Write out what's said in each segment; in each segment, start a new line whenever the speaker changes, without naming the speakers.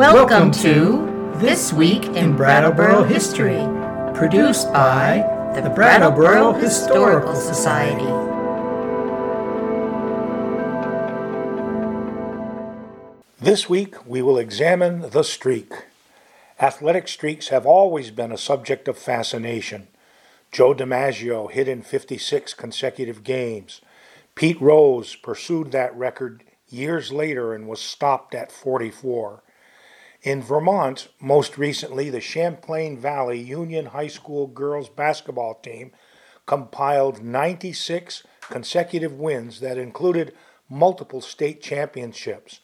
Welcome to This Week in Brattleboro History, produced by the Brattleboro Historical Society.
This week we will examine the streak. Athletic streaks have always been a subject of fascination. Joe DiMaggio hit in 56 consecutive games. Pete Rose pursued that record years later and was stopped at 44. In Vermont, most recently, the Champlain Valley Union High School girls basketball team compiled 96 consecutive wins that included multiple state championships.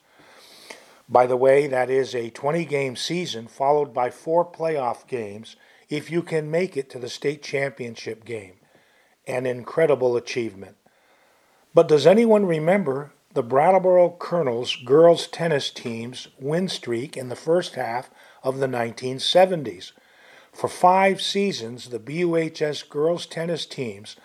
By the way, that is a 20 game season followed by four playoff games if you can make it to the state championship game. An incredible achievement. But does anyone remember the Brattleboro Colonels girls tennis team's win streak in the first half of the 1970s? For five seasons, the BUHS girls tennis teams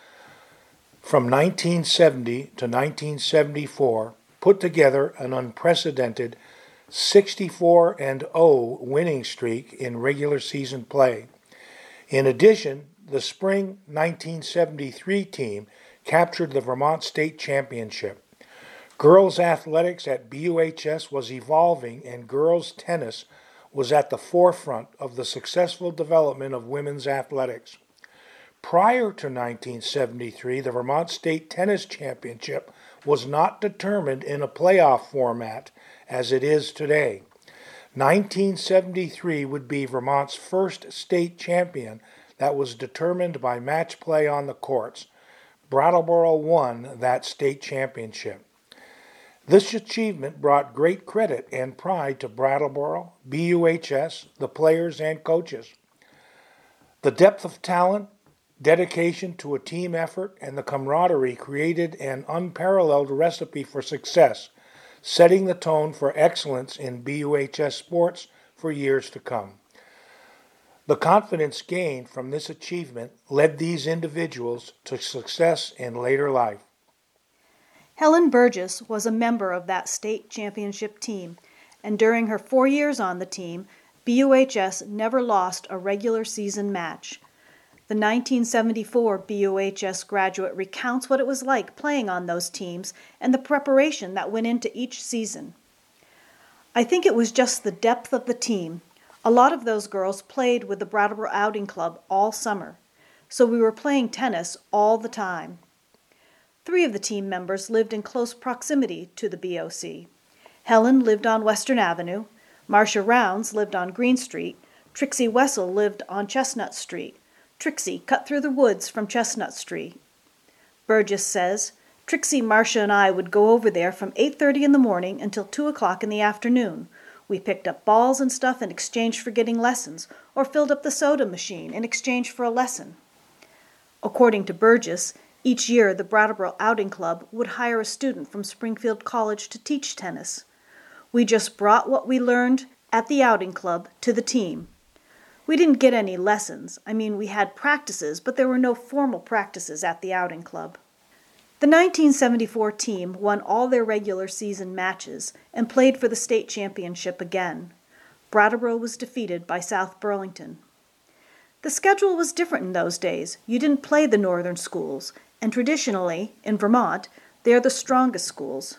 from 1970 to 1974 put together an unprecedented 64 and 0 winning streak in regular season play. In addition, the spring 1973 team captured the Vermont State Championship. Girls athletics at BUHS was evolving and girls tennis was at the forefront of the successful development of women's athletics. Prior to 1973, the Vermont State Tennis Championship was not determined in a playoff format as it is today. 1973 would be Vermont's first state champion that was determined by match play on the courts. Brattleboro won that state championship. This achievement brought great credit and pride to Brattleboro, BUHS, the players, and coaches. The depth of talent, dedication to a team effort, and the camaraderie created an unparalleled recipe for success setting the tone for excellence in BUHS sports for years to come. The confidence gained from this achievement led these individuals to success in later life.
Helen Burgess was a member of that state championship team, and during her four years on the team, BUHS never lost a regular season match. The 1974 BUHS graduate recounts what it was like playing on those teams and the preparation that went into each season. I think it was just the depth of the team. A lot of those girls played with the Brattleboro Outing Club all summer, so we were playing tennis all the time. Three of the team members lived in close proximity to the BOC. Helen lived on Western Avenue, Marcia Rounds lived on Green Street, Trixie Wessel lived on Chestnut Street, Trixie cut through the woods from Chestnut Street. Burgess says, Trixie, Marcia, and I would go over there from 8.30 in the morning until 2 o'clock in the afternoon. We picked up balls and stuff in exchange for getting lessons, or filled up the soda machine in exchange for a lesson. According to Burgess, each year the Brattleboro Outing Club would hire a student from Springfield College to teach tennis. We just brought what we learned at the outing club to the team. We didn't get any lessons. I mean, we had practices, but there were no formal practices at the outing club. The 1974 team won all their regular season matches and played for the state championship again. Brattleboro was defeated by South Burlington. The schedule was different in those days. You didn't play the northern schools, and traditionally, in Vermont, they are the strongest schools.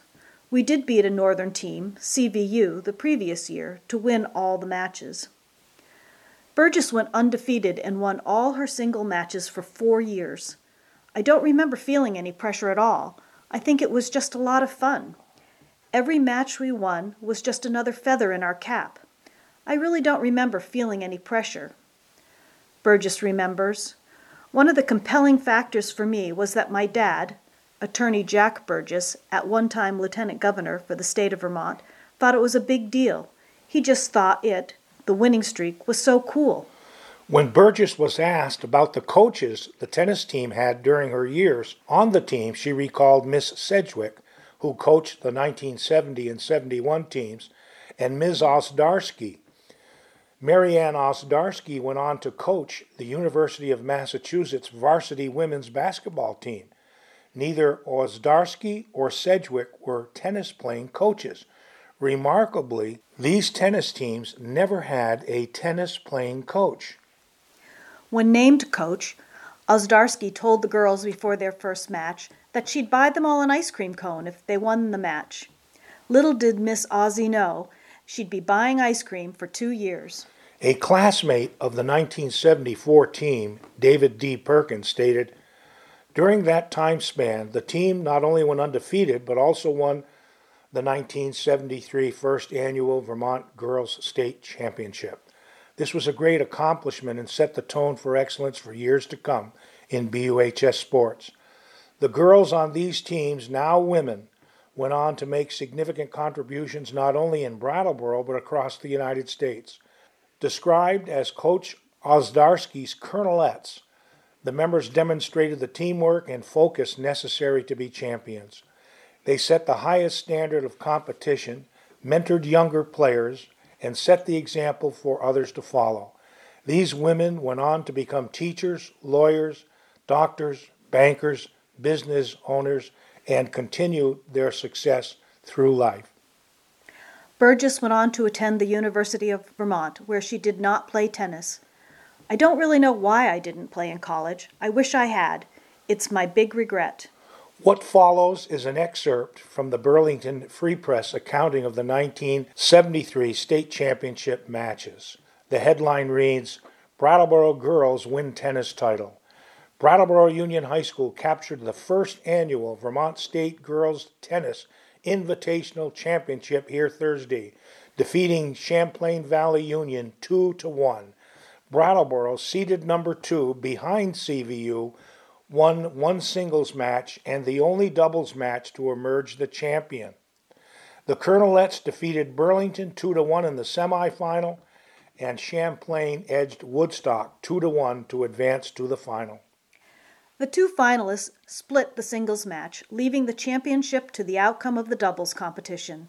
We did beat a northern team, CVU, the previous year to win all the matches. Burgess went undefeated and won all her single matches for four years. I don't remember feeling any pressure at all. I think it was just a lot of fun. Every match we won was just another feather in our cap. I really don't remember feeling any pressure. Burgess remembers. One of the compelling factors for me was that my dad, Attorney Jack Burgess, at one time Lieutenant Governor for the state of Vermont, thought it was a big deal. He just thought it, the winning streak was so cool.
When Burgess was asked about the coaches the tennis team had during her years on the team, she recalled Miss Sedgwick, who coached the 1970 and 71 teams, and Ms. Ozdarski. Marianne Ozdarski went on to coach the University of Massachusetts varsity women's basketball team. Neither Ozdarski or Sedgwick were tennis playing coaches. Remarkably, these tennis teams never had a tennis playing coach.
When named coach, Ozdarski told the girls before their first match that she'd buy them all an ice cream cone if they won the match. Little did Miss Ozzie know she'd be buying ice cream for two years.
A classmate of the 1974 team, David D. Perkins, stated During that time span, the team not only went undefeated, but also won the 1973 first annual Vermont Girls State Championship. This was a great accomplishment and set the tone for excellence for years to come in BUHS sports. The girls on these teams, now women, went on to make significant contributions not only in Brattleboro but across the United States. Described as Coach Ozdarski's Colonelettes, the members demonstrated the teamwork and focus necessary to be champions. They set the highest standard of competition, mentored younger players, and set the example for others to follow. These women went on to become teachers, lawyers, doctors, bankers, business owners, and continue their success through life.
Burgess went on to attend the University of Vermont, where she did not play tennis. I don't really know why I didn't play in college. I wish I had. It's my big regret.
What follows is an excerpt from the Burlington Free Press accounting of the 1973 state championship matches. The headline reads Brattleboro Girls Win Tennis Title. Brattleboro Union High School captured the first annual Vermont State Girls Tennis Invitational Championship here Thursday, defeating Champlain Valley Union 2 to 1. Brattleboro, seeded number 2 behind CVU, won one singles match and the only doubles match to emerge the champion. The Colonelettes defeated Burlington 2 to 1 in the semifinal and Champlain edged Woodstock 2 to 1 to advance to the final.
The two finalists split the singles match, leaving the championship to the outcome of the doubles competition.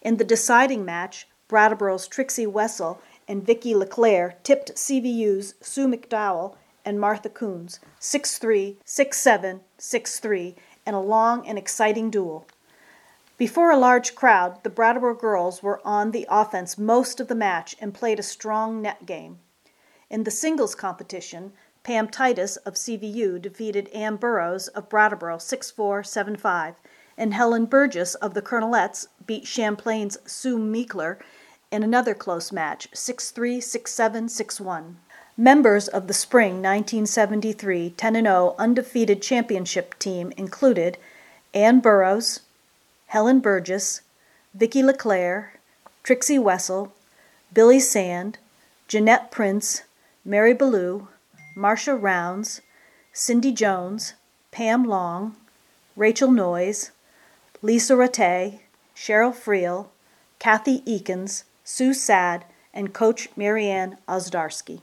In the deciding match, Brattleboro's Trixie Wessel and Vicki LeClaire tipped CVU's Sue McDowell and Martha Coons 6 3, 6 7, 6 3 in a long and exciting duel. Before a large crowd, the Brattleboro girls were on the offense most of the match and played a strong net game. In the singles competition, Pam Titus of CVU defeated Ann Burrows of Brattleboro 6 4, 7 5, and Helen Burgess of the Colonelettes beat Champlain's Sue Meekler in another close match 6 3, 6 7, 6 1. Members of the spring 1973 10 0 undefeated championship team included Ann Burrows, Helen Burgess, Vicki LeClaire, Trixie Wessel, Billy Sand, Jeanette Prince, Mary Ballou, Marcia Rounds, Cindy Jones, Pam Long, Rachel Noyes, Lisa Rattay, Cheryl Friel, Kathy Eakins, Sue Sad, and Coach Marianne Ozdarski.